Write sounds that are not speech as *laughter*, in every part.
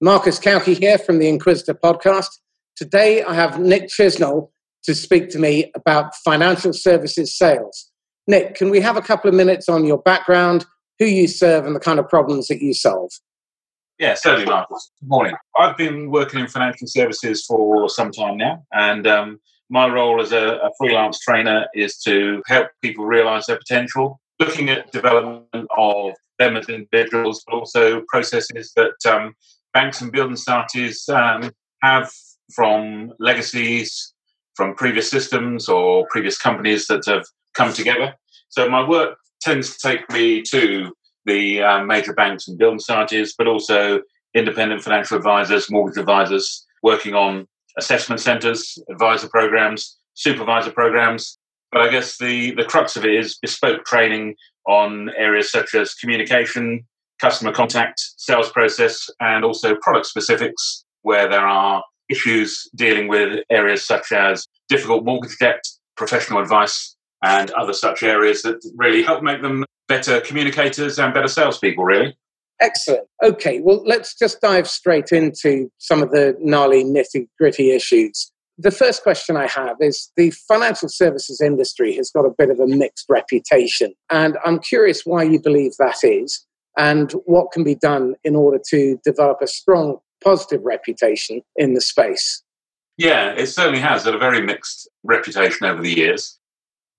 Marcus Cauchi here from the Inquisitor podcast. Today I have Nick Chisnall to speak to me about financial services sales. Nick, can we have a couple of minutes on your background, who you serve, and the kind of problems that you solve? Yeah, certainly, Marcus. Good morning. I've been working in financial services for some time now, and um, my role as a, a freelance trainer is to help people realize their potential, looking at development of them as individuals, but also processes that um, banks and building societies um, have from legacies, from previous systems or previous companies that have come together. So my work tends to take me to the uh, major banks and building societies, but also independent financial advisors, mortgage advisors, working on assessment centres, advisor programs, supervisor programs. But I guess the, the crux of it is bespoke training on areas such as communication, customer contact, sales process, and also product specifics, where there are issues dealing with areas such as difficult mortgage debt, professional advice, and other such areas that really help make them better communicators and better salespeople, really. Excellent. Okay, well, let's just dive straight into some of the gnarly, nitty gritty issues. The first question I have is the financial services industry has got a bit of a mixed reputation. And I'm curious why you believe that is and what can be done in order to develop a strong positive reputation in the space. Yeah, it certainly has had a very mixed reputation over the years.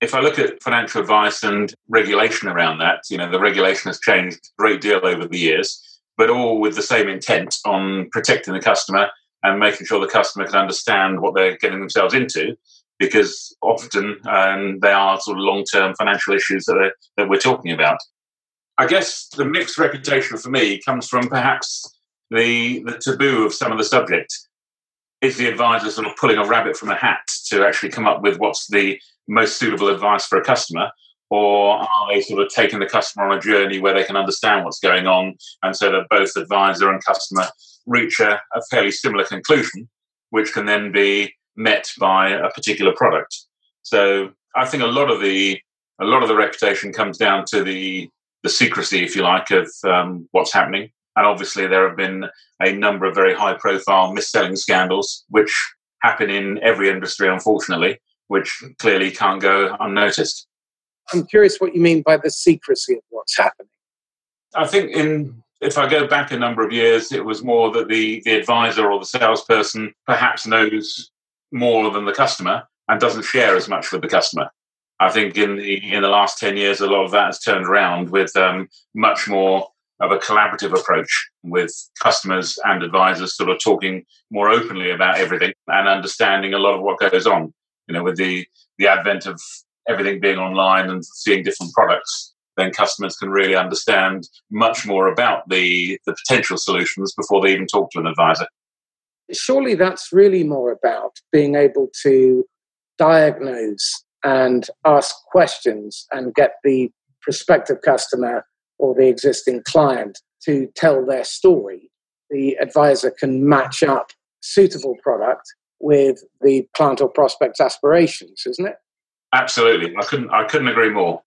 If I look at financial advice and regulation around that, you know, the regulation has changed a great deal over the years, but all with the same intent on protecting the customer and making sure the customer can understand what they're getting themselves into, because often um, they are sort of long-term financial issues that, that we're talking about. I guess the mixed reputation for me comes from perhaps the, the taboo of some of the subject. Is the advisor sort of pulling a rabbit from a hat to actually come up with what's the most suitable advice for a customer? Or are they sort of taking the customer on a journey where they can understand what's going on and so that both advisor and customer reach a, a fairly similar conclusion, which can then be met by a particular product? So I think a lot of the a lot of the reputation comes down to the the secrecy, if you like, of um, what's happening. And obviously, there have been a number of very high profile mis-selling scandals, which happen in every industry, unfortunately, which clearly can't go unnoticed. I'm curious what you mean by the secrecy of what's happening. I think in if I go back a number of years, it was more that the, the advisor or the salesperson perhaps knows more than the customer and doesn't share as much with the customer. I think in the in the last ten years, a lot of that has turned around with um, much more of a collaborative approach with customers and advisors sort of talking more openly about everything and understanding a lot of what goes on. You know, with the, the advent of everything being online and seeing different products, then customers can really understand much more about the, the potential solutions before they even talk to an advisor. Surely that's really more about being able to diagnose and ask questions and get the prospective customer or the existing client to tell their story, the advisor can match up suitable product with the client or prospect's aspirations, isn't it? Absolutely. I couldn't I couldn't agree more.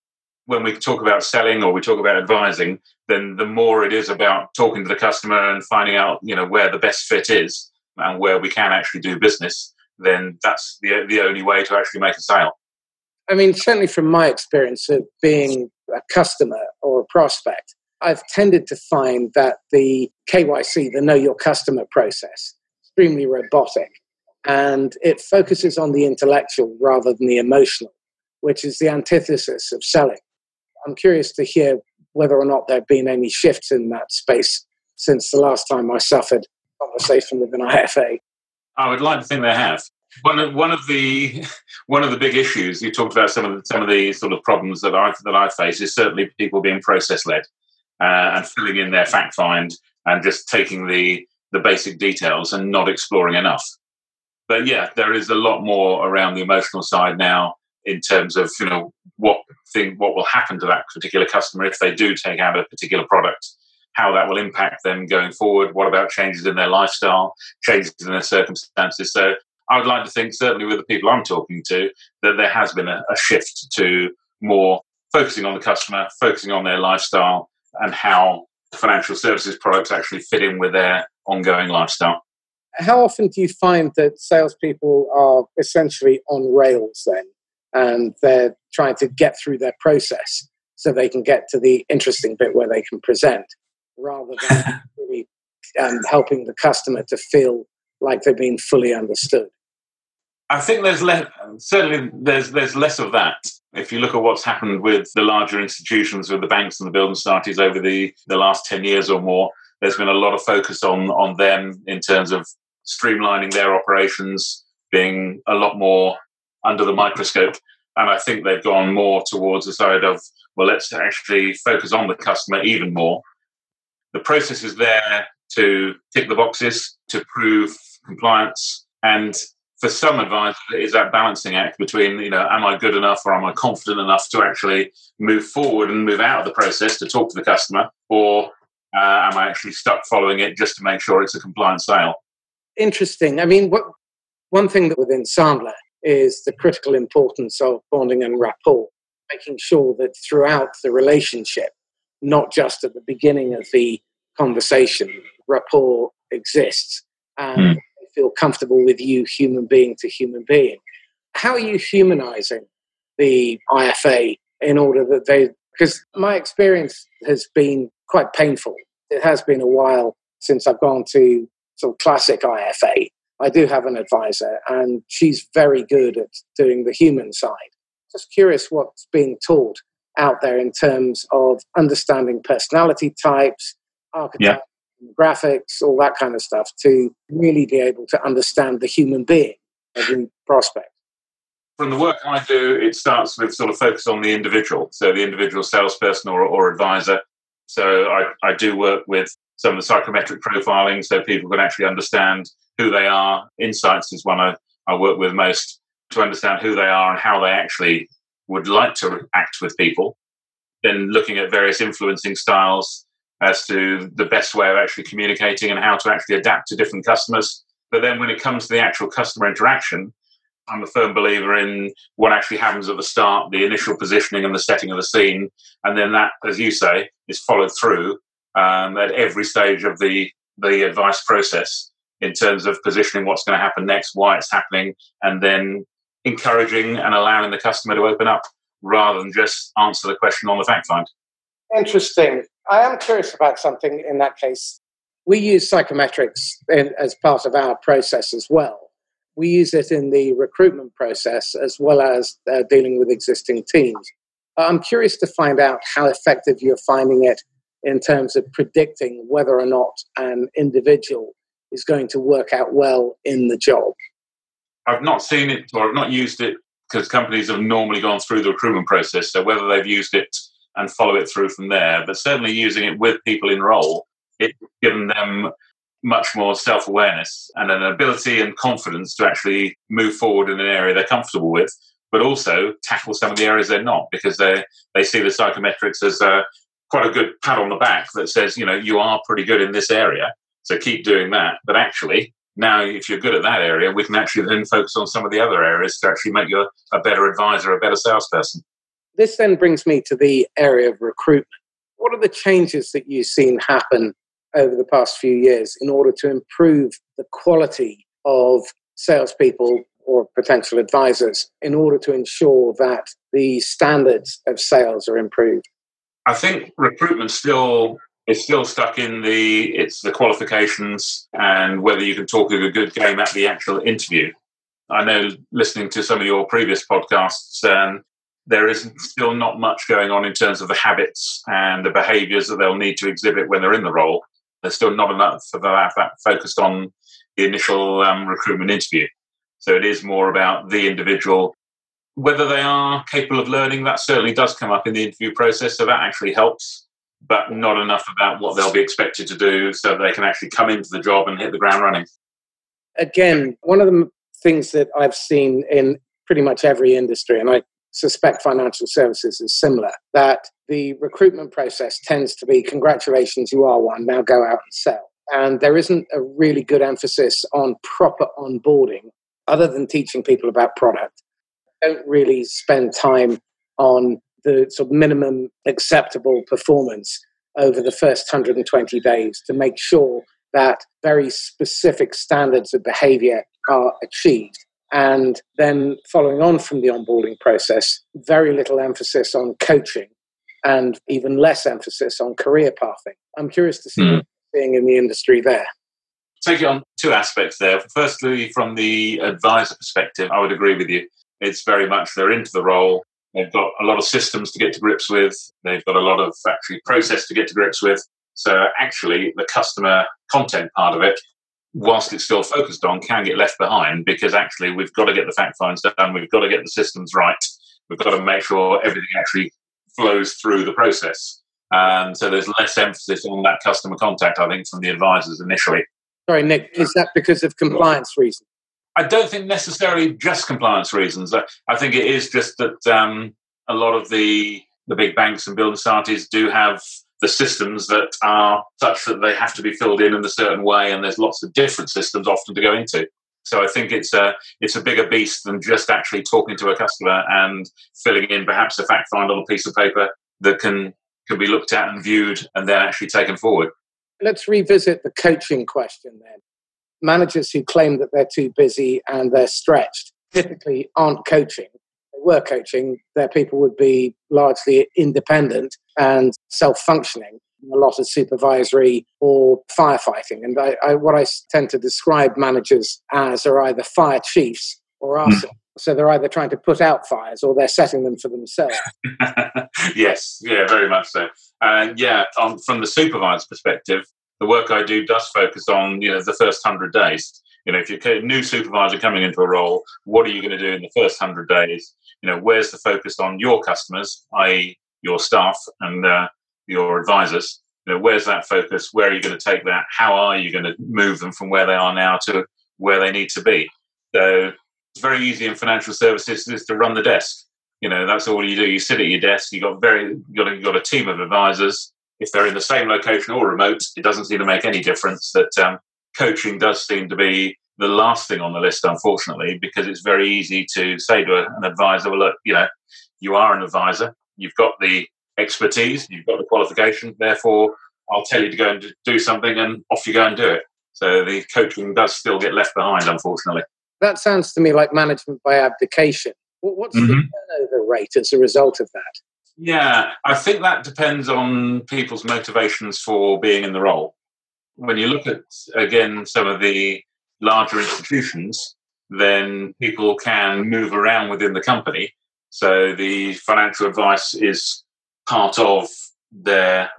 When we talk about selling or we talk about advising, then the more it is about talking to the customer and finding out, you know, where the best fit is and where we can actually do business, then that's the the only way to actually make a sale. I mean, certainly from my experience of being a customer or a prospect, I've tended to find that the KYC, the Know Your Customer process, extremely robotic, and it focuses on the intellectual rather than the emotional, which is the antithesis of selling. I'm curious to hear whether or not there have been any shifts in that space since the last time I suffered conversation with an IFA. I would like to think they have. One of, one of the *laughs* one of the big issues you talked about some of the, some of the sort of problems that I that I face is certainly people being process led uh, and filling in their fact find and just taking the the basic details and not exploring enough. But yeah, there is a lot more around the emotional side now in terms of you know what thing what will happen to that particular customer if they do take out a particular product how that will impact them going forward what about changes in their lifestyle changes in their circumstances so I would like to think, certainly with the people I'm talking to, that there has been a, a shift to more focusing on the customer, focusing on their lifestyle, and how financial services products actually fit in with their ongoing lifestyle. How often do you find that salespeople are essentially on rails then, and they're trying to get through their process so they can get to the interesting bit where they can present, rather than *laughs* really um, helping the customer to feel like they're being fully understood? I think there's less, certainly there's there's less of that. If you look at what's happened with the larger institutions, with the banks and the building societies over the, the last 10 years or more, there's been a lot of focus on, on them in terms of streamlining their operations, being a lot more under the microscope. And I think they've gone more towards the side of, well, let's actually focus on the customer even more. The process is there to tick the boxes, to prove compliance, and for some advisors, it is that balancing act between, you know, am I good enough or am I confident enough to actually move forward and move out of the process to talk to the customer, or uh, am I actually stuck following it just to make sure it's a compliant sale? Interesting. I mean, what, one thing that within Sandler is the critical importance of bonding and rapport, making sure that throughout the relationship, not just at the beginning of the conversation, rapport exists. And mm feel comfortable with you, human being to human being. How are you humanizing the IFA in order that they, because my experience has been quite painful. It has been a while since I've gone to sort of classic IFA. I do have an advisor, and she's very good at doing the human side. Just curious what's being taught out there in terms of understanding personality types, archetypes, graphics, all that kind of stuff, to really be able to understand the human being every prospect. From the work I do, it starts with sort of focus on the individual, so the individual salesperson or, or advisor. So I, I do work with some of the psychometric profiling so people can actually understand who they are. Insights is one I, I work with most to understand who they are and how they actually would like to act with people. Then looking at various influencing styles, as to the best way of actually communicating and how to actually adapt to different customers. But then when it comes to the actual customer interaction, I'm a firm believer in what actually happens at the start, the initial positioning and the setting of the scene. And then that, as you say, is followed through um, at every stage of the, the advice process in terms of positioning what's going to happen next, why it's happening, and then encouraging and allowing the customer to open up rather than just answer the question on the fact find. Interesting. I am curious about something in that case. We use psychometrics in, as part of our process as well. We use it in the recruitment process as well as uh, dealing with existing teams. I'm curious to find out how effective you're finding it in terms of predicting whether or not an individual is going to work out well in the job. I've not seen it or I've not used it because companies have normally gone through the recruitment process. So whether they've used it and follow it through from there. But certainly using it with people in role, it's given them much more self awareness and an ability and confidence to actually move forward in an area they're comfortable with, but also tackle some of the areas they're not because they they see the psychometrics as a, quite a good pat on the back that says, you know, you are pretty good in this area, so keep doing that. But actually, now if you're good at that area, we can actually then focus on some of the other areas to actually make you a, a better advisor, a better salesperson. This then brings me to the area of recruitment. What are the changes that you've seen happen over the past few years in order to improve the quality of salespeople or potential advisors in order to ensure that the standards of sales are improved? I think recruitment still is still stuck in the it's the qualifications and whether you can talk of a good game at the actual interview. I know listening to some of your previous podcasts, um, there is still not much going on in terms of the habits and the behaviors that they'll need to exhibit when they're in the role. There's still not enough that, that focused on the initial um, recruitment interview. So it is more about the individual. Whether they are capable of learning, that certainly does come up in the interview process. So that actually helps, but not enough about what they'll be expected to do so they can actually come into the job and hit the ground running. Again, one of the things that I've seen in pretty much every industry, and I suspect financial services is similar, that the recruitment process tends to be congratulations, you are one, now go out and sell. And there isn't a really good emphasis on proper onboarding other than teaching people about product. Don't really spend time on the sort of minimum acceptable performance over the first 120 days to make sure that very specific standards of behavior are achieved. And then following on from the onboarding process, very little emphasis on coaching and even less emphasis on career pathing. I'm curious to see mm. what in the industry there. Take it on two aspects there. Firstly, from the advisor perspective, I would agree with you. It's very much they're into the role. They've got a lot of systems to get to grips with. They've got a lot of actually process to get to grips with. So actually, the customer content part of it, whilst it's still focused on, can get left behind because actually we've got to get the fact finds done. We've got to get the systems right. We've got to make sure everything actually flows through the process. And so there's less emphasis on that customer contact, I think, from the advisors initially. Sorry, Nick, is that because of compliance reasons? I don't think necessarily just compliance reasons. I think it is just that um, a lot of the the big banks and building societies do have the systems that are such that they have to be filled in in a certain way, and there's lots of different systems often to go into. So I think it's a it's a bigger beast than just actually talking to a customer and filling in perhaps a fact find on a piece of paper that can can be looked at and viewed and then actually taken forward. Let's revisit the coaching question then. Managers who claim that they're too busy and they're stretched typically aren't coaching. If they were coaching, their people would be largely independent and self functioning. A lot of supervisory or firefighting. And I, I, what I tend to describe managers as are either fire chiefs or hmm. arson. So they're either trying to put out fires or they're setting them for themselves. *laughs* yes, yeah, very much so. And yeah, on, from the supervisor's perspective, the work I do does focus on you know the first hundred days. You know, if you're a new supervisor coming into a role, what are you going to do in the first hundred days? You know, where's the focus on your customers, i.e., your staff and uh, your advisors? You know, where's that focus? Where are you going to take that? How are you going to move them from where they are now to where they need to be? So it's very easy in financial services is to run the desk. You know, that's all you do. You sit at your desk. You got very, you got a, you got a team of advisors. If they're in the same location or remote, it doesn't seem to make any difference. That um, coaching does seem to be the last thing on the list, unfortunately, because it's very easy to say to an advisor, "Well, look, you know, you are an advisor. You've got the expertise. You've got the qualification. Therefore, I'll tell you to go and do something, and off you go and do it." So the coaching does still get left behind, unfortunately. That sounds to me like management by abdication. What's mm-hmm. the turnover rate as a result of that? Yeah, I think that depends on people's motivations for being in the role. When you look at, again, some of the larger institutions, then people can move around within the company. So the financial advice is part of their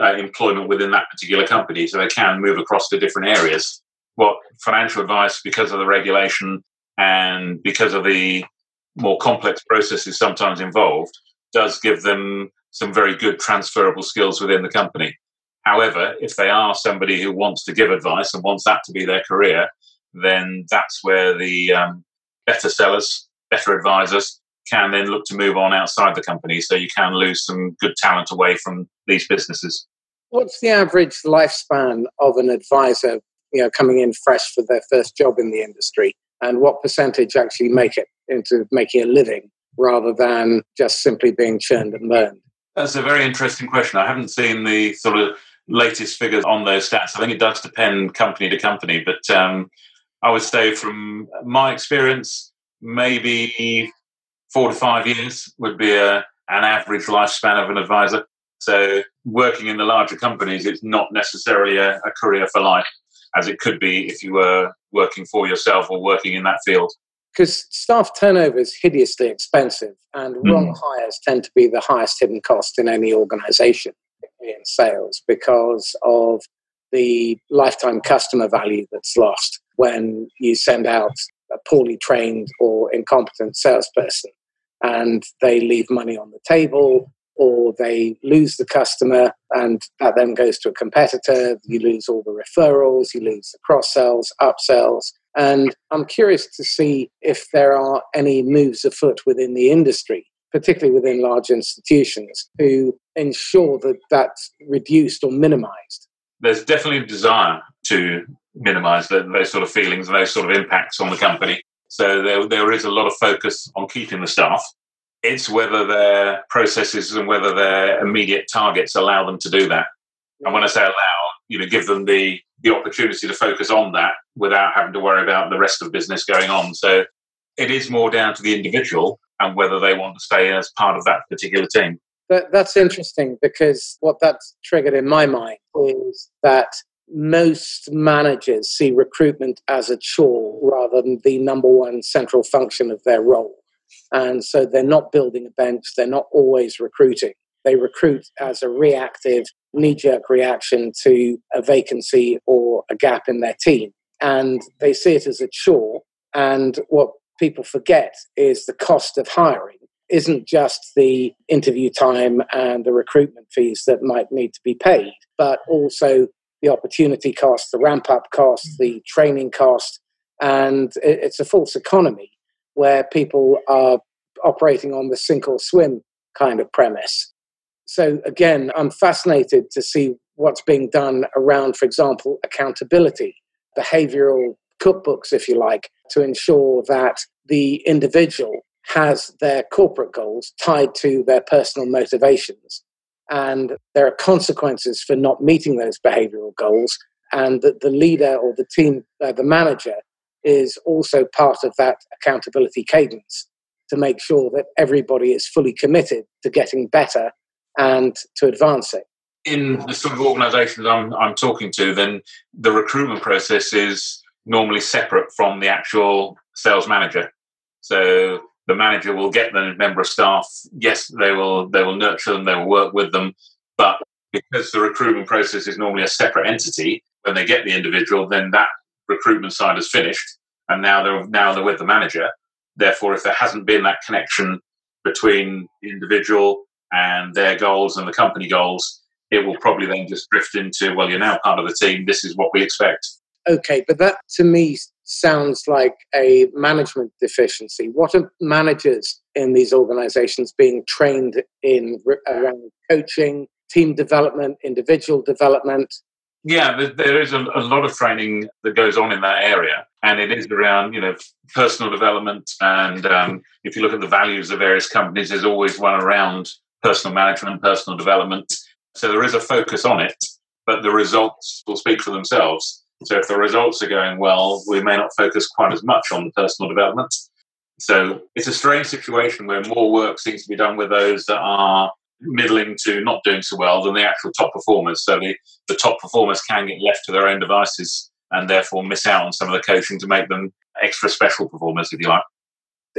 uh, employment within that particular company. So they can move across to different areas what financial advice, because of the regulation and because of the more complex processes sometimes involved, does give them some very good transferable skills within the company. However, if they are somebody who wants to give advice and wants that to be their career, then that's where the um, better sellers, better advisors can then look to move on outside the company. So you can lose some good talent away from these businesses. What's the average lifespan of an advisor you know coming in fresh for their first job in the industry, and what percentage actually make it into making a living rather than just simply being churned and learned? That's a very interesting question. I haven't seen the sort of latest figures on those stats. I think it does depend company to company, but um, I would say from my experience, maybe four to five years would be a, an average lifespan of an advisor. So working in the larger companies, it's not necessarily a, a career for life as it could be if you were working for yourself or working in that field. Because staff turnover is hideously expensive, and mm. wrong hires tend to be the highest hidden cost in any organization, in sales, because of the lifetime customer value that's lost when you send out a poorly trained or incompetent salesperson and they leave money on the table or they lose the customer and that then goes to a competitor. You lose all the referrals, you lose the cross sells, upsells. And I'm curious to see if there are any moves afoot within the industry, particularly within large institutions, to ensure that that's reduced or minimized. There's definitely a desire to minimize those sort of feelings and those sort of impacts on the company. So there, there is a lot of focus on keeping the staff it's whether their processes and whether their immediate targets allow them to do that. And when I say allow, you know, give them the the opportunity to focus on that without having to worry about the rest of business going on. So it is more down to the individual and whether they want to stay as part of that particular team. That, that's interesting because what that's triggered in my mind is that most managers see recruitment as a chore rather than the number one central function of their role. And so they're not building a bench, they're not always recruiting. They recruit as a reactive, knee jerk reaction to a vacancy or a gap in their team. And they see it as a chore. And what people forget is the cost of hiring isn't just the interview time and the recruitment fees that might need to be paid, but also the opportunity cost, the ramp up cost, mm. the training cost. And it's a false economy where people are operating on the sink or swim kind of premise. So, again, I'm fascinated to see what's being done around, for example, accountability, behavioral cookbooks, if you like, to ensure that the individual has their corporate goals tied to their personal motivations. And there are consequences for not meeting those behavioral goals. And that the leader or the team, uh, the manager, is also part of that accountability cadence to make sure that everybody is fully committed to getting better and to advancing. In the sort of organisations I'm, I'm talking to, then the recruitment process is normally separate from the actual sales manager. So the manager will get the member of staff. Yes, they will they will nurture them, they will work with them, but because the recruitment process is normally a separate entity, when they get the individual, then that recruitment side is finished, and now they're now they're with the manager. Therefore, if there hasn't been that connection between the individual and their goals and the company goals, it will probably then just drift into, well, you're now part of the team. This is what we expect. Okay, but that to me sounds like a management deficiency. What are managers in these organizations being trained in around coaching, team development, individual development? Yeah, there is a, lot of training that goes on in that area, and it is around you know personal development. And um, if you look at the values of various companies, there's always one around personal management, personal development. So there is a focus on it, but the results will speak for themselves. So if the results are going well, we may not focus quite as much on the personal development. So it's a strange situation where more work seems to be done with those that are middling to not doing so well than the actual top performers. So the, the top performers can get left to their own devices and therefore miss out on some of the coaching to make them extra special performers, if you like.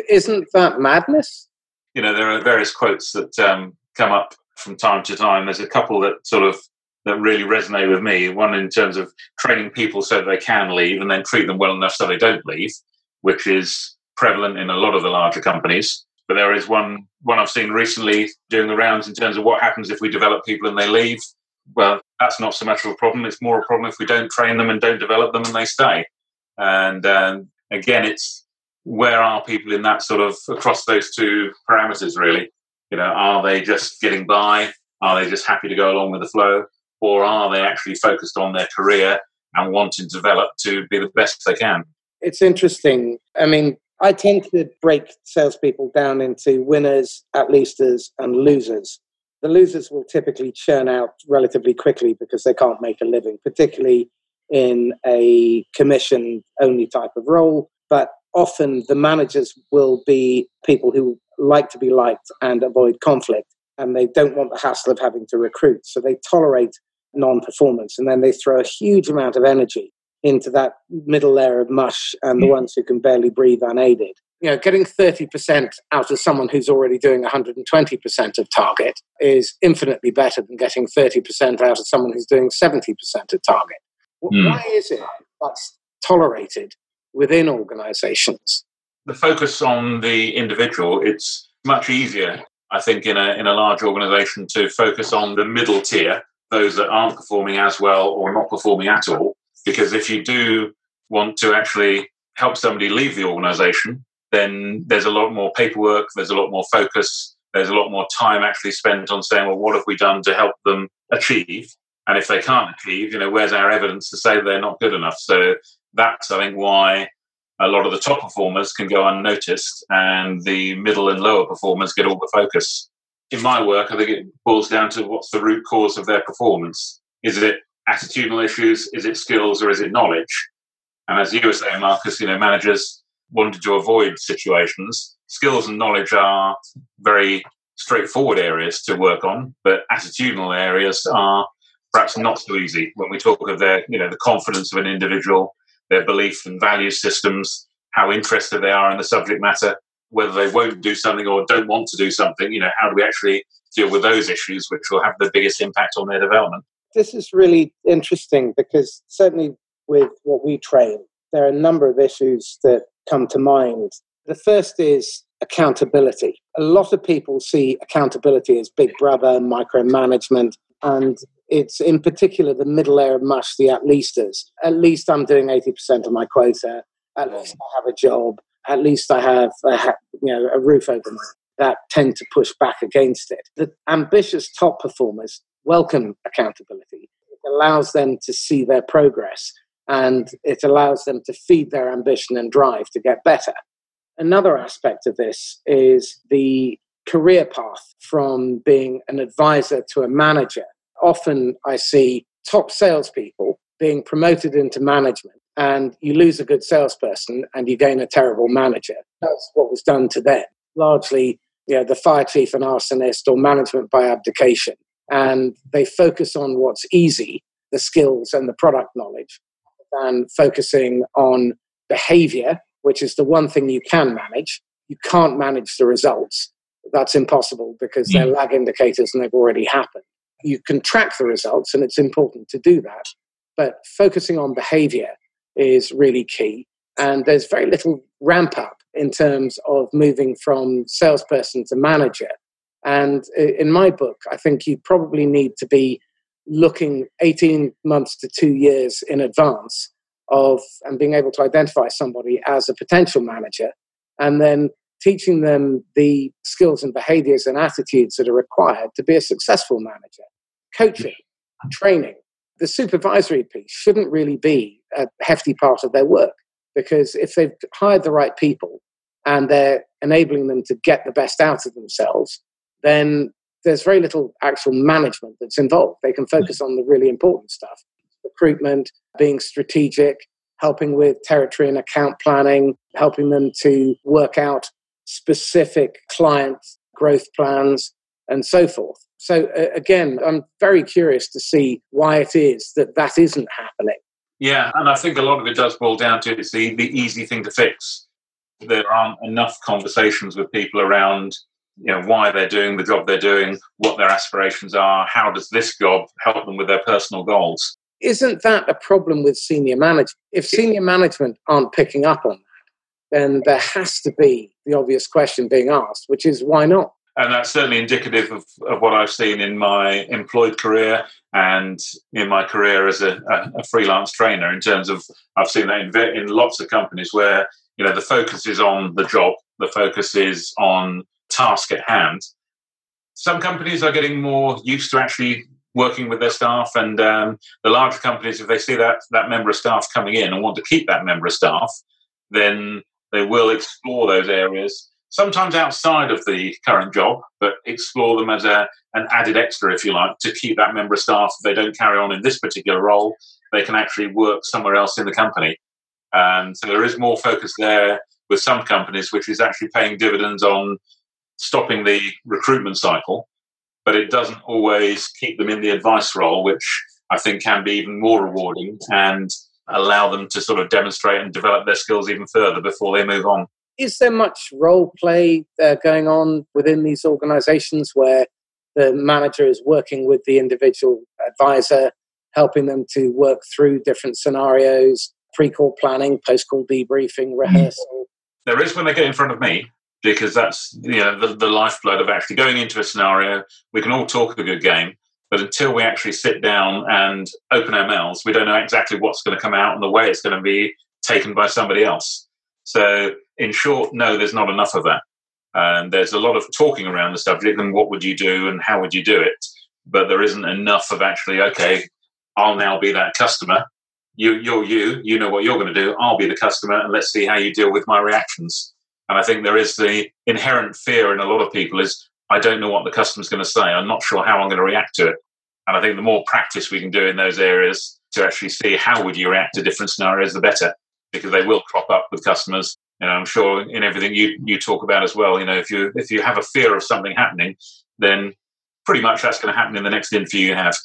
Isn't that madness? You know, there are various quotes that um, come up from time to time. There's a couple that sort of that really resonate with me. One in terms of training people so they can leave and then treat them well enough so they don't leave, which is prevalent in a lot of the larger companies. But there is one one I've seen recently doing the rounds in terms of what happens if we develop people and they leave. Well, that's not so much of a problem. It's more a problem if we don't train them and don't develop them and they stay. And um, again, it's where are people in that sort of across those two parameters really? You know, are they just getting by? Are they just happy to go along with the flow? Or are they actually focused on their career and wanting to develop to be the best they can? It's interesting. I mean, I tend to break salespeople down into winners, at leasters, and losers. The losers will typically churn out relatively quickly because they can't make a living, particularly in a commission only type of role. But often the managers will be people who like to be liked and avoid conflict, and they don't want the hassle of having to recruit. So they tolerate non performance. And then they throw a huge amount of energy into that middle layer of mush and the mm. ones who can barely breathe unaided. You know, getting 30% out of someone who's already doing 120% of target is infinitely better than getting 30% out of someone who's doing 70% of target. Mm. Why is it that's tolerated within organizations? The focus on the individual, it's much easier, I think, in a, in a large organization to focus on the middle tier those that aren't performing as well or not performing at all. Because if you do want to actually help somebody leave the organization, then there's a lot more paperwork, there's a lot more focus, there's a lot more time actually spent on saying, well, what have we done to help them achieve? And if they can't achieve, you know, where's our evidence to say they're not good enough? So that's, I think, why a lot of the top performers can go unnoticed and the middle and lower performers get all the focus in my work, I think it boils down to what's the root cause of their performance. Is it attitudinal issues? Is it skills or is it knowledge? And as you were saying, Marcus, you know, managers wanted to avoid situations. Skills and knowledge are very straightforward areas to work on, but attitudinal areas are perhaps not so easy when we talk of their, you know, the confidence of an individual, their belief and value systems, how interested they are in the subject matter, whether they won't do something or don't want to do something, you know, how do we actually deal with those issues which will have the biggest impact on their development? This is really interesting because certainly with what we train, there are a number of issues that come to mind. The first is accountability. A lot of people see accountability as big brother, micromanagement, and it's in particular the middle layer of mush, the at leasters. At least I'm doing 80% of my quota. At least I have a job. At least I have a, you know, a roof over my that tend to push back against it. The ambitious top performers welcome accountability. It allows them to see their progress and it allows them to feed their ambition and drive to get better. Another aspect of this is the career path from being an advisor to a manager. Often I see top salespeople being promoted into management, and you lose a good salesperson and you gain a terrible manager. That's what was done to them. Largely, you know, the fire chief and arsonist or management by abdication. And they focus on what's easy, the skills and the product knowledge, than focusing on behavior, which is the one thing you can manage. You can't manage the results. That's impossible because they're mm. lag indicators and they've already happened. You can track the results, and it's important to do that. But focusing on behavior is really key. And there's very little ramp up in terms of moving from salesperson to manager. And in my book, I think you probably need to be looking 18 months to two years in advance of and being able to identify somebody as a potential manager and then teaching them the skills and behaviors and attitudes that are required to be a successful manager coaching training the supervisory piece shouldn't really be a hefty part of their work because if they've hired the right people and they're enabling them to get the best out of themselves then there's very little actual management that's involved. They can focus on the really important stuff recruitment, being strategic, helping with territory and account planning, helping them to work out specific client growth plans, and so forth. So, uh, again, I'm very curious to see why it is that that isn't happening. Yeah, and I think a lot of it does boil down to it's the, the easy thing to fix. There aren't enough conversations with people around you know why they're doing the job they're doing, what their aspirations are, how does this job help them with their personal goals. Isn't that a problem with senior management? If senior management aren't picking up on that, then there has to be the obvious question being asked, which is why not? And that's certainly indicative of, of what I've seen in my employed career and in my career as a, a, a freelance trainer. In terms of, I've seen that in, in lots of companies where you know the focus is on the job, the focus is on task at hand. Some companies are getting more used to actually working with their staff, and um, the larger companies, if they see that that member of staff coming in and want to keep that member of staff, then they will explore those areas. Sometimes outside of the current job, but explore them as a, an added extra, if you like, to keep that member of staff. If they don't carry on in this particular role, they can actually work somewhere else in the company. And so there is more focus there with some companies, which is actually paying dividends on stopping the recruitment cycle, but it doesn't always keep them in the advice role, which I think can be even more rewarding and allow them to sort of demonstrate and develop their skills even further before they move on. Is there much role play uh, going on within these organizations where the manager is working with the individual advisor, helping them to work through different scenarios, pre call planning, post call debriefing, rehearsal? There is when they get in front of me because that's you know the, the lifeblood of actually going into a scenario. We can all talk a good game, but until we actually sit down and open our mouths, we don't know exactly what's going to come out and the way it's going to be taken by somebody else. So, in short, no, there's not enough of that. And there's a lot of talking around the subject and what would you do and how would you do it, but there isn't enough of actually, okay, I'll now be that customer. You, you're you. You know what you're going to do. I'll be the customer, and let's see how you deal with my reactions. And I think there is the inherent fear in a lot of people is I don't know what the customer's going to say. I'm not sure how I'm going to react to it. And I think the more practice we can do in those areas to actually see how would you react to different scenarios, the better, because they will crop up with customers. And I'm sure in everything you, you talk about as well, you know, if you if you have a fear of something happening, then pretty much that's going to happen in the next interview you have.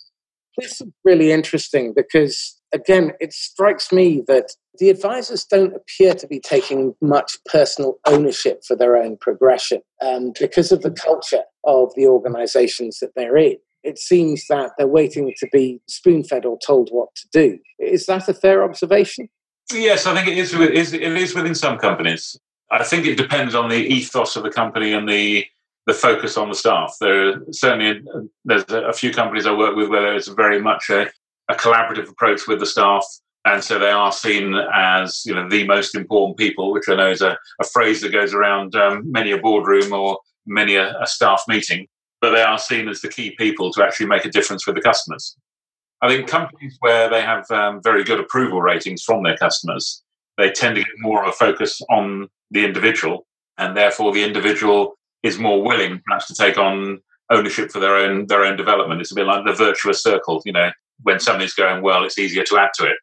This is really interesting because, again, it strikes me that the advisors don't appear to be taking much personal ownership for their own progression um, because of the culture of the organizations that they're in. It seems that they're waiting to be spoon fed or told what to do. Is that a fair observation? Yes, I think it is. It is within some companies. I think it depends on the ethos of the company and the the focus on the staff. There are certainly there's a few companies I work with where there's very much a, a collaborative approach with the staff and so they are seen as you know the most important people, which I know is a, a phrase that goes around um, many a boardroom or many a, a, staff meeting. But they are seen as the key people to actually make a difference with the customers. I think companies where they have um, very good approval ratings from their customers, they tend to get more of a focus on the individual, and therefore the individual is more willing, perhaps, to take on ownership for their own their own development. It's a bit like the virtuous circle. You know, when something's going well, it's easier to add to it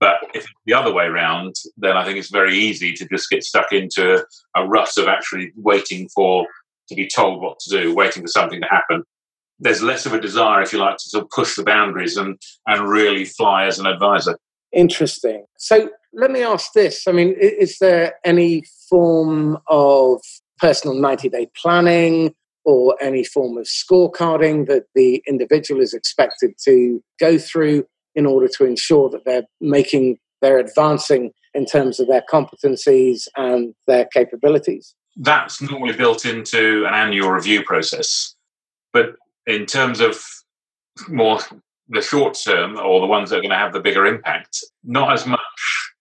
but if it's the other way around, then I think it's very easy to just get stuck into a rut of actually waiting for to be told what to do, waiting for something to happen. There's less of a desire, if you like, to sort of push the boundaries and, and really fly as an advisor. Interesting. So let me ask this. I mean, is there any form of personal 90 day planning or any form of scorecarding that the individual is expected to go through in order to ensure that they're making, they're advancing in terms of their competencies and their capabilities? That's normally built into an annual review process. But in terms of more the short term or the ones that are going to have the bigger impact, not as much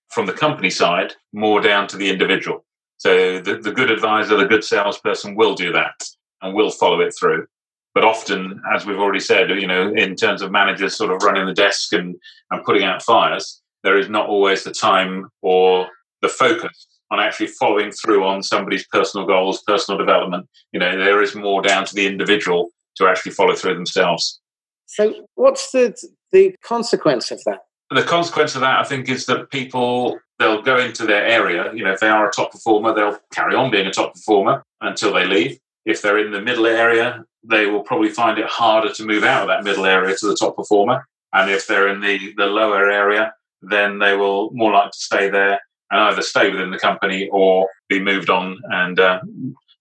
from the company side, more down to the individual. So the, the good advisor, the good salesperson will do that and will follow it through. But often, as we've already said, you know, in terms of managers sort of running the desk and, and putting out fires, there is not always the time or the focus on actually following through on somebody's personal goals, personal development. You know, there is more down to the individual to actually follow through themselves. So, what's the the consequence of that? The consequence of that, I think, is that people they'll go into their area. You know, if they are a top performer, they'll carry on being a top performer until they leave. If they're in the middle area, they will probably find it harder to move out of that middle area to the top performer. And if they're in the, the lower area, then they will more likely to stay there and either stay within the company or be moved on and uh,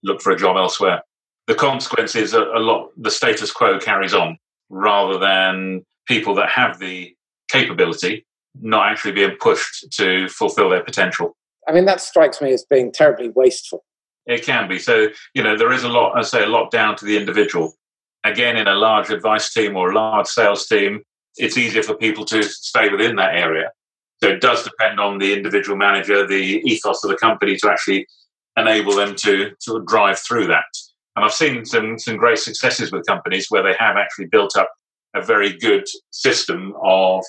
look for a job elsewhere. The consequence is a, a lot, the status quo carries on rather than people that have the capability not actually being pushed to fulfill their potential. I mean, that strikes me as being terribly wasteful. It can be. So, you know, there is a lot, I say, a lot down to the individual. Again, in a large advice team or a large sales team, it's easier for people to stay within that area. So it does depend on the individual manager, the ethos of the company to actually enable them to sort of drive through that. And I've seen some, some great successes with companies where they have actually built up a very good system of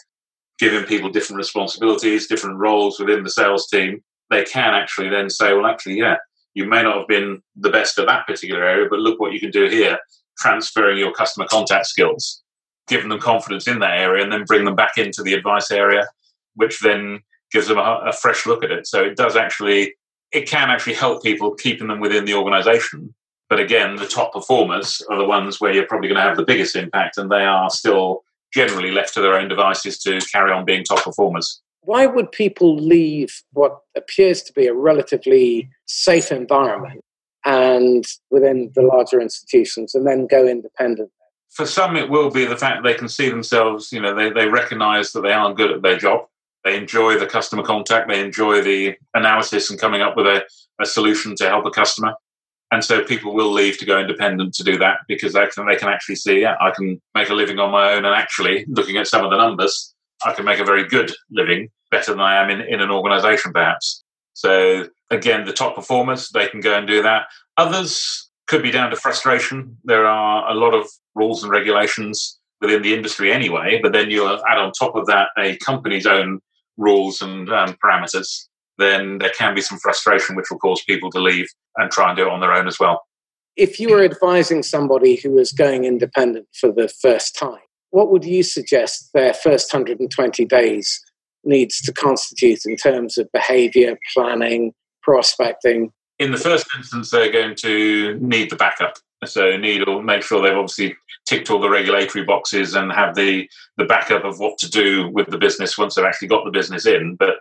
giving people different responsibilities, different roles within the sales team. They can actually then say, well, actually, yeah, you may not have been the best at that particular area, but look what you can do here, transferring your customer contact skills, giving them confidence in that area, and then bring them back into the advice area, which then gives them a, a fresh look at it. So it does actually, it can actually help people keeping them within the organization. But again, the top performers are the ones where you're probably going to have the biggest impact, and they are still generally left to their own devices to carry on being top performers why would people leave what appears to be a relatively safe environment and within the larger institutions and then go independent? For some, it will be the fact they can see themselves, you know, they, they recognize that they aren't good at their job. They enjoy the customer contact, they enjoy the analysis and coming up with a, a solution to help a customer. And so people will leave to go independent to do that because they can, they can actually see, yeah, I can make a living on my own. And actually, looking at some of the numbers, I can make a very good living, better than I am in, in an organization, perhaps. So, again, the top performers, they can go and do that. Others could be down to frustration. There are a lot of rules and regulations within the industry anyway, but then you add on top of that a company's own rules and um, parameters, then there can be some frustration which will cause people to leave and try and do it on their own as well. If you were advising somebody who was going independent for the first time, what would you suggest their first 120 days needs to constitute in terms of behavior, planning, prospecting? In the first instance, they're going to need the backup. So need or make sure they've obviously ticked all the regulatory boxes and have the the backup of what to do with the business once they've actually got the business in. But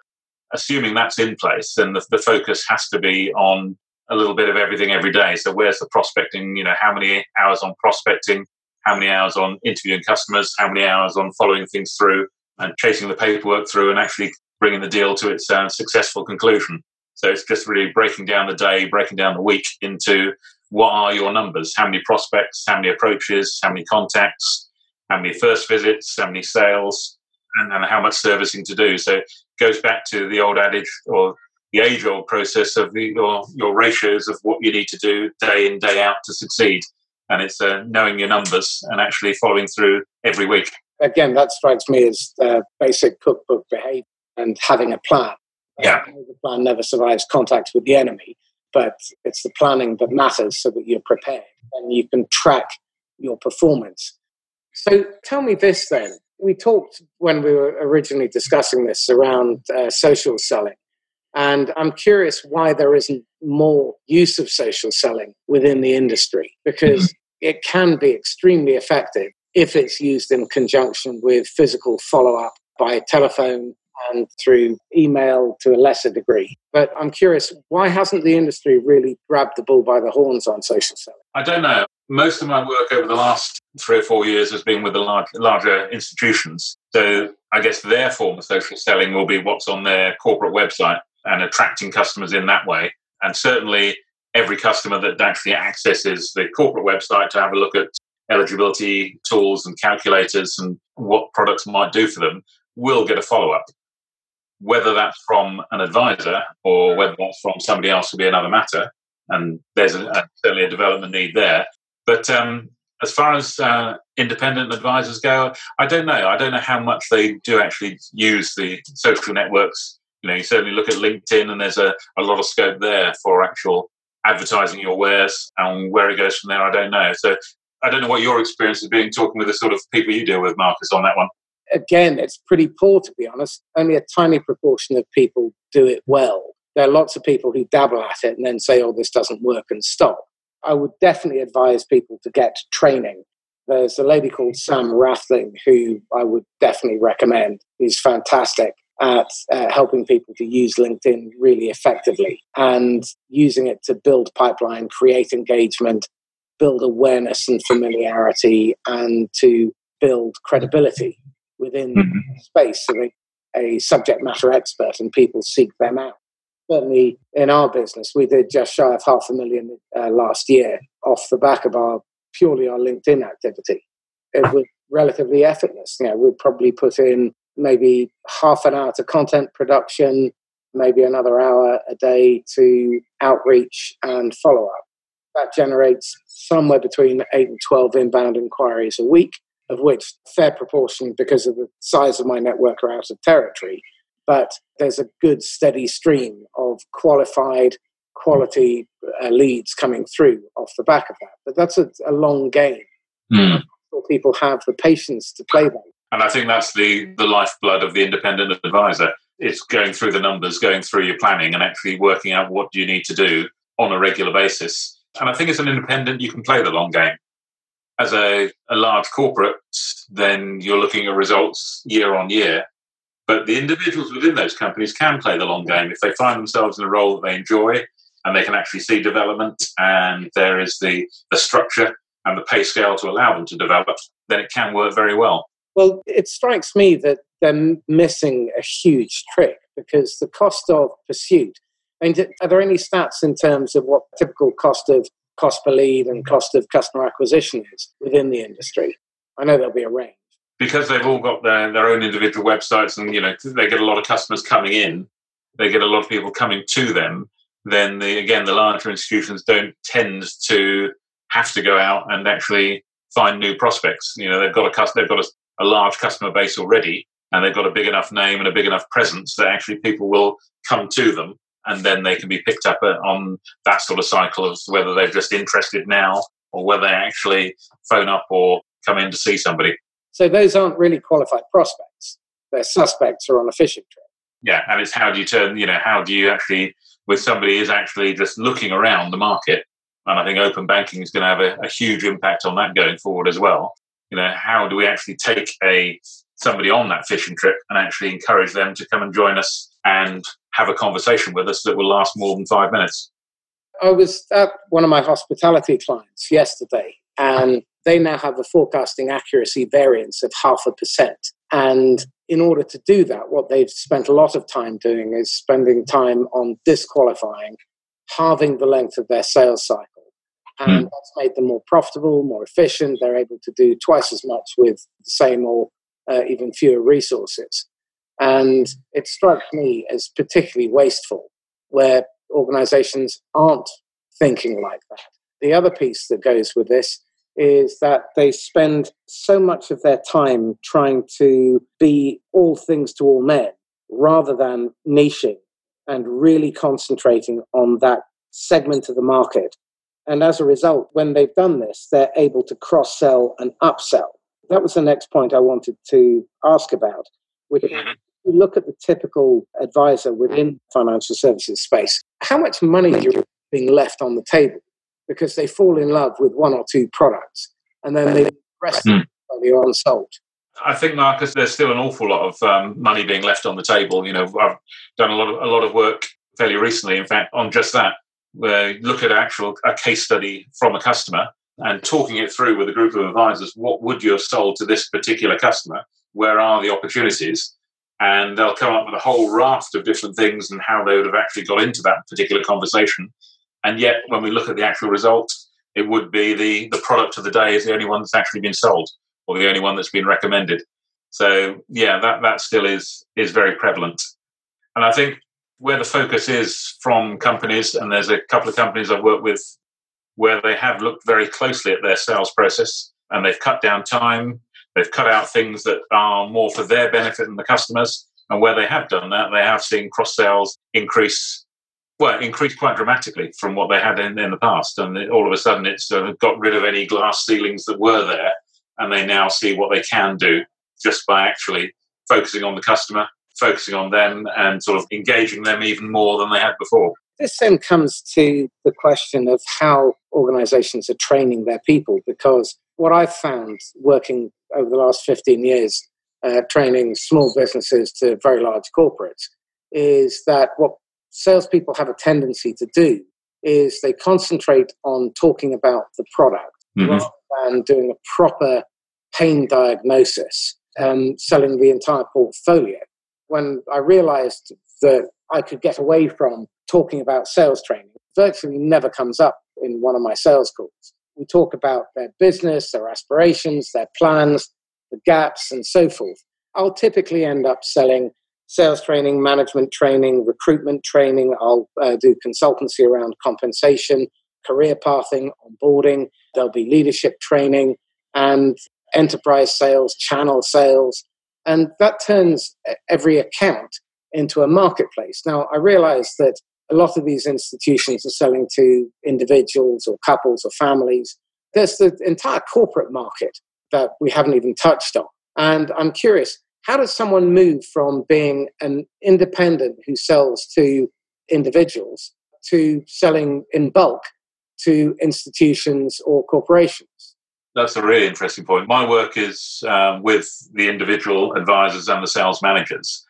assuming that's in place, then the, the focus has to be on a little bit of everything every day. So where's the prospecting? You know, how many hours on prospecting? How many hours on interviewing customers? How many hours on following things through and chasing the paperwork through and actually bringing the deal to its uh, successful conclusion? So it's just really breaking down the day, breaking down the week into what are your numbers? How many prospects? How many approaches? How many contacts? How many first visits? How many sales? And, and how much servicing to do? So goes back to the old adage or the age old process of your, your ratios of what you need to do day in, day out to succeed. And it's uh, knowing your numbers and actually following through every week. Again, that strikes me as the basic cookbook behavior and having a plan. Yeah. The plan never survives contact with the enemy, but it's the planning that matters so that you're prepared and you can track your performance. So tell me this then. We talked when we were originally discussing this around uh, social selling. And I'm curious why there isn't more use of social selling within the industry because mm-hmm. it can be extremely effective if it's used in conjunction with physical follow up by telephone and through email to a lesser degree. But I'm curious, why hasn't the industry really grabbed the bull by the horns on social selling? I don't know. Most of my work over the last three or four years has been with the large, larger institutions. So I guess their form of social selling will be what's on their corporate website and attracting customers in that way. And certainly, every customer that actually accesses the corporate website to have a look at eligibility tools and calculators and what products might do for them will get a follow up. Whether that's from an advisor or whether that's from somebody else will be another matter. And there's a, certainly a development need there. But um, as far as uh, independent advisors go, I don't know. I don't know how much they do actually use the social networks. You know, you certainly look at LinkedIn, and there's a, a lot of scope there for actual advertising your wares, and where it goes from there, I don't know. So I don't know what your experience has been talking with the sort of people you deal with, Marcus, on that one again, it's pretty poor to be honest. Only a tiny proportion of people do it well. There are lots of people who dabble at it and then say, oh, this doesn't work and stop. I would definitely advise people to get training. There's a lady called Sam Rathling who I would definitely recommend. He's fantastic at uh, helping people to use LinkedIn really effectively and using it to build pipeline, create engagement, build awareness and familiarity, and to build credibility within mm-hmm. space so they, a subject matter expert and people seek them out. Certainly in our business, we did just shy of half a million uh, last year off the back of our purely our LinkedIn activity. It was relatively effortless. You know, we'd probably put in maybe half an hour to content production, maybe another hour a day to outreach and follow up. That generates somewhere between 8 and 12 inbound inquiries a week of which fair proportion, because of the size of my network, are out of territory. But there's a good steady stream of qualified, quality uh, leads coming through off the back of that. But that's a, a long game. Mm. People have the patience to play that. And I think that's the, the lifeblood of the independent advisor. It's going through the numbers, going through your planning, and actually working out what do you need to do on a regular basis. And I think as an independent, you can play the long game as a, a large corporate, then you're looking at results year on year. But the individuals within those companies can play the long game if they find themselves in a role that they enjoy and they can actually see development and there is the, the structure and the pay scale to allow them to develop, then it can work very well. Well, it strikes me that they're missing a huge trick because the cost of pursuit. I mean, are there any stats in terms of what typical cost of cost per lead and cost of customer acquisition is within the industry. I know there'll be a range. Because they've all got their, their own individual websites and, you know, they get a lot of customers coming in, they get a lot of people coming to them, then the, again, the larger institutions don't tend to have to go out and actually find new prospects. You know, they've got a they've got a, a large customer base already, and they've got a big enough name and a big enough presence that actually people will come to them and then they can be picked up uh, on that sort of cycle of whether they're just interested now or whether they actually phone up or come in to see somebody. So those aren't really qualified prospects. They're suspects or on a fishing trip. Yeah, and it's how do you turn, you know, how do you actually, with somebody is actually just looking around the market, and I think open banking is going to have a, a huge impact on that going forward as well. You know, how do we actually take a somebody on that fishing trip and actually encourage them to come and join us and have a conversation with us that will last more than five minutes? I was at one of my hospitality clients yesterday, and they now have a forecasting accuracy variance of half a percent. And in order to do that, what they've spent a lot of time doing is spending time on disqualifying, halving the length of their sales cycle. And mm. that's made them more profitable, more efficient. They're able to do twice as much with the same or uh, even fewer resources. And it struck me as particularly wasteful where organizations aren't thinking like that. The other piece that goes with this is that they spend so much of their time trying to be all things to all men rather than niching and really concentrating on that segment of the market. And as a result, when they've done this, they're able to cross sell and upsell. That was the next point I wanted to ask about, which mm-hmm. you look at the typical advisor within financial services space, how much money is being left on the table because they fall in love with one or two products and then they rest mm. are unsold. I think, Marcus, there's still an awful lot of um, money being left on the table. You know, I've done a lot of a lot of work fairly recently, in fact, on just that. Where you look at actual a case study from a customer and talking it through with a group of advisors. What would you have sold to this particular customer? Where are the opportunities? And they'll come up with a whole raft of different things and how they would have actually got into that particular conversation and yet, when we look at the actual result, it would be the, the product of the day is the only one that's actually been sold or the only one that's been recommended. So yeah, that, that still is is very prevalent. And I think where the focus is from companies, and there's a couple of companies I've worked with where they have looked very closely at their sales process and they've cut down time, they've cut out things that are more for their benefit than the customers. And where they have done that, they have seen cross sales increase well, increased quite dramatically from what they had in, in the past. And all of a sudden, it's uh, got rid of any glass ceilings that were there, and they now see what they can do just by actually focusing on the customer, focusing on them, and sort of engaging them even more than they had before. This then comes to the question of how organizations are training their people, because what I've found working over the last 15 years, uh, training small businesses to very large corporates, is that what salespeople have a tendency to do is they concentrate on talking about the product mm-hmm. rather than doing a proper pain diagnosis and selling the entire portfolio. When I realized that I could get away from talking about sales training, virtually never comes up in one of my sales calls. We talk about their business, their aspirations, their plans, the gaps, and so forth. I'll typically end up selling sales training, management training, recruitment training. I'll uh, do consultancy around compensation, career pathing, onboarding. There'll be leadership training and enterprise sales, channel sales. And that turns every account into a marketplace. Now, I realize that a lot of these institutions are selling to individuals or couples or families. There's the entire corporate market that we haven't even touched on. And I'm curious, how does someone move from being an independent who sells to individuals to selling in bulk to institutions or corporations? That's a really interesting point. My work is um, with the individual advisors and the sales managers.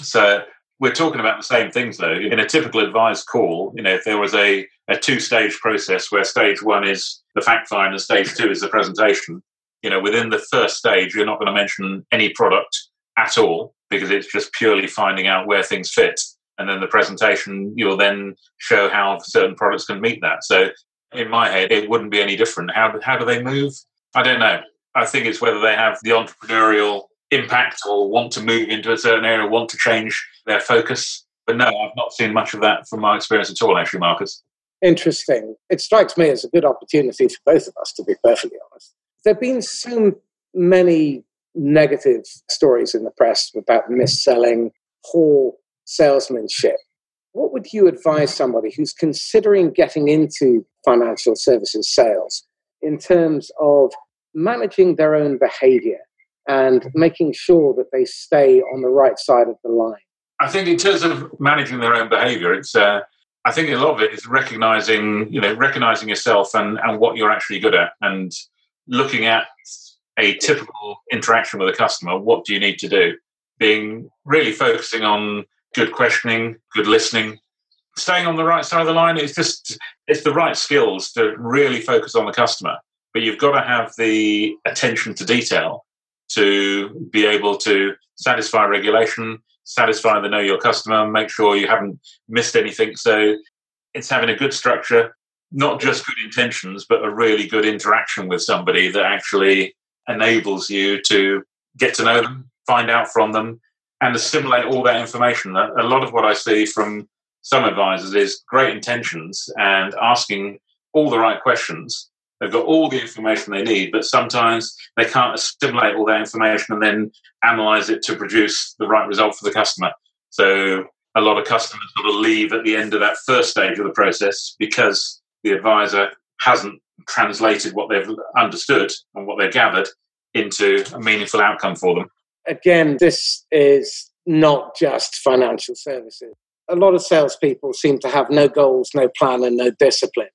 So we're talking about the same things though. In a typical advised call, you know, if there was a, a two stage process where stage one is the fact find and stage two is the presentation, you know, within the first stage, you're not going to mention any product at all because it's just purely finding out where things fit. And then the presentation, you'll then show how certain products can meet that. So in my head, it wouldn't be any different. How, how do they move? I don't know. I think it's whether they have the entrepreneurial impact or want to move into a certain area, want to change their focus. But no, I've not seen much of that from my experience at all, actually, Marcus. Interesting. It strikes me as a good opportunity for both of us, to be perfectly honest. There have been so many negative stories in the press about mis-selling, poor salesmanship. What would you advise somebody who's considering getting into financial services sales in terms of managing their own behavior and making sure that they stay on the right side of the line. I think in terms of managing their own behavior, it's uh, I think a lot of it is recognizing, you know, recognizing yourself and, and what you're actually good at and looking at a typical interaction with a customer. What do you need to do? Being really focusing on good questioning, good listening, staying on the right side of the line. It's just, it's the right skills to really focus on the customer. But you've got to have the attention to detail to be able to satisfy regulation, satisfy the know your customer, make sure you haven't missed anything. So it's having a good structure, not just good intentions, but a really good interaction with somebody that actually enables you to get to know them, find out from them, and assimilate all that information. A lot of what I see from some advisors is great intentions and asking all the right questions. They've got all the information they need, but sometimes they can't assimilate all that information and then analyze it to produce the right result for the customer. So a lot of customers sort of leave at the end of that first stage of the process because the advisor hasn't translated what they've understood and what they've gathered into a meaningful outcome for them. Again, this is not just financial services. A lot of salespeople seem to have no goals, no plan, and no discipline.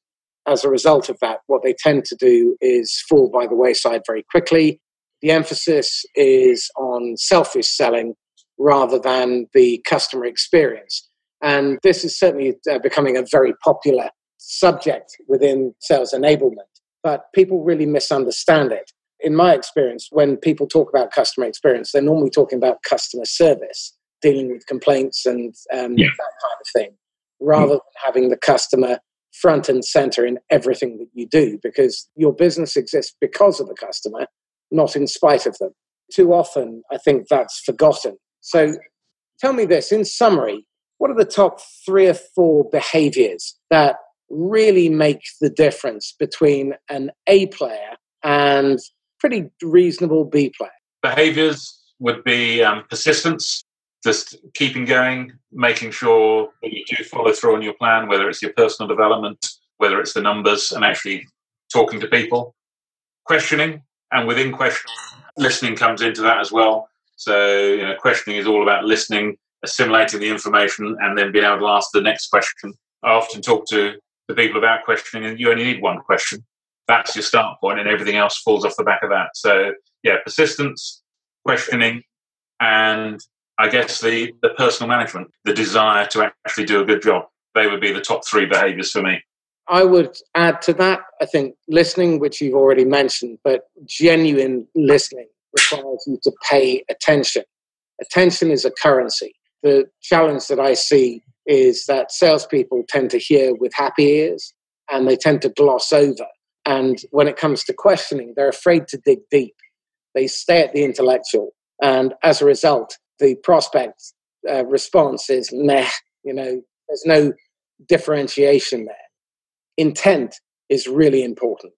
As a result of that, what they tend to do is fall by the wayside very quickly. The emphasis is on selfish selling rather than the customer experience. And this is certainly uh, becoming a very popular subject within sales enablement, but people really misunderstand it. In my experience, when people talk about customer experience, they're normally talking about customer service, dealing with complaints and um, yeah. that kind of thing, rather than having the customer front and center in everything that you do, because your business exists because of the customer, not in spite of them. Too often, I think that's forgotten so tell me this in summary, what are the top three or four behaviors that really make the difference between an A player and pretty reasonable B player? Behaviors would be um, persistence, just keeping going, making sure that you do follow through on your plan, whether it's your personal development, whether it's the numbers, and actually talking to people. Questioning, and within questioning, listening comes into that as well. So, you know, questioning is all about listening, assimilating the information, and then being able to ask the next question. I often talk to the people about questioning, and you only need one question. That's your start point, and everything else falls off the back of that. So, yeah, persistence, questioning, and I guess the, the personal management, the desire to actually do a good job. They would be the top three behaviors for me. I would add to that, I think listening, which you've already mentioned, but genuine listening requires you to pay attention. Attention is a currency. The challenge that I see is that salespeople tend to hear with happy ears and they tend to gloss over. And when it comes to questioning, they're afraid to dig deep. They stay at the intellectual. And as a result, the prospect uh, response is meh, you know, there's no differentiation there. Intent is really important.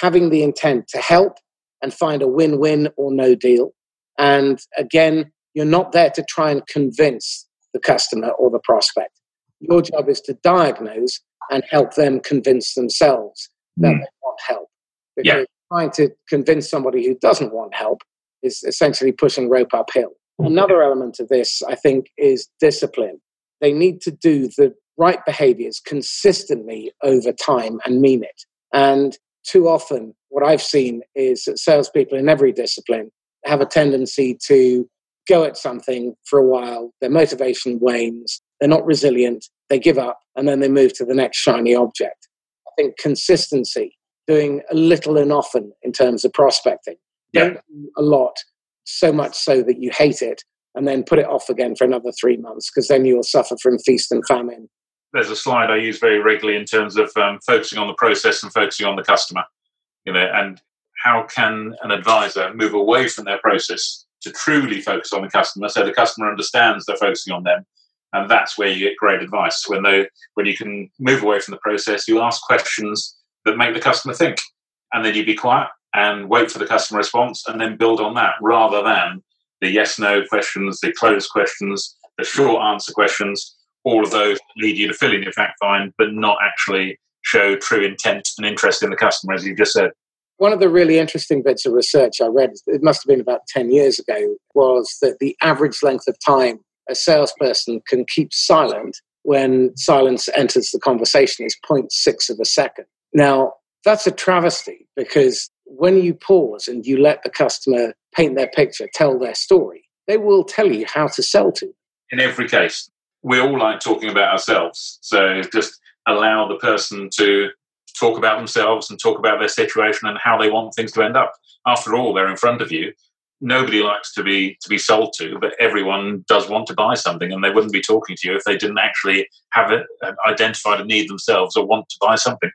Having the intent to help and find a win win or no deal. And again, you're not there to try and convince the customer or the prospect. Your job is to diagnose and help them convince themselves that mm. they want help. Because yeah. trying to convince somebody who doesn't want help is essentially pushing rope uphill. Another element of this, I think, is discipline. They need to do the right behaviors consistently over time and mean it. And too often, what I've seen is that salespeople in every discipline have a tendency to go at something for a while, their motivation wanes, they're not resilient, they give up, and then they move to the next shiny object. I think consistency, doing a little and often in terms of prospecting, yeah. don't do a lot, so much so that you hate it, and then put it off again for another three months, because then you'll suffer from feast and famine there's a slide I use very regularly in terms of um, focusing on the process and focusing on the customer. You know, and how can an advisor move away from their process to truly focus on the customer, so the customer understands they're focusing on them, and that's where you get great advice. When they, when you can move away from the process, you ask questions that make the customer think, and then you be quiet and wait for the customer response, and then build on that rather than the yes/no questions, the closed questions, the short answer questions all of those lead you to fill in your fact find, but not actually show true intent and interest in the customer, as you just said. One of the really interesting bits of research I read, it must have been about 10 years ago, was that the average length of time a salesperson can keep silent when silence enters the conversation is 0.6 of a second. Now, that's a travesty because when you pause and you let the customer paint their picture, tell their story, they will tell you how to sell to. In every case, we all like talking about ourselves. So just allow the person to talk about themselves and talk about their situation and how they want things to end up. After all, they're in front of you. Nobody likes to be to be sold to, but everyone does want to buy something, and they wouldn't be talking to you if they didn't actually have it, uh, identified a need themselves or want to buy something.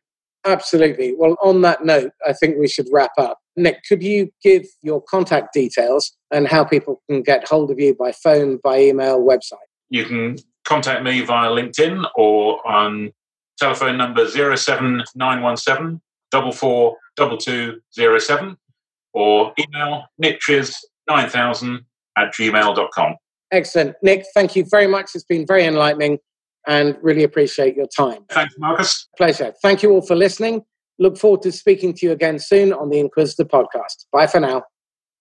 Absolutely. Well, on that note, I think we should wrap up. Nick, could you give your contact details and how people can get hold of you by phone, by email, website? You can contact me via LinkedIn or on telephone number 07917 442207 or email nickchiz9000 at gmail.com. Excellent. Nick, thank you very much. It's been very enlightening and really appreciate your time. Thanks, Marcus. Pleasure. Thank you all for listening. Look forward to speaking to you again soon on the Inquisitor podcast. Bye for now.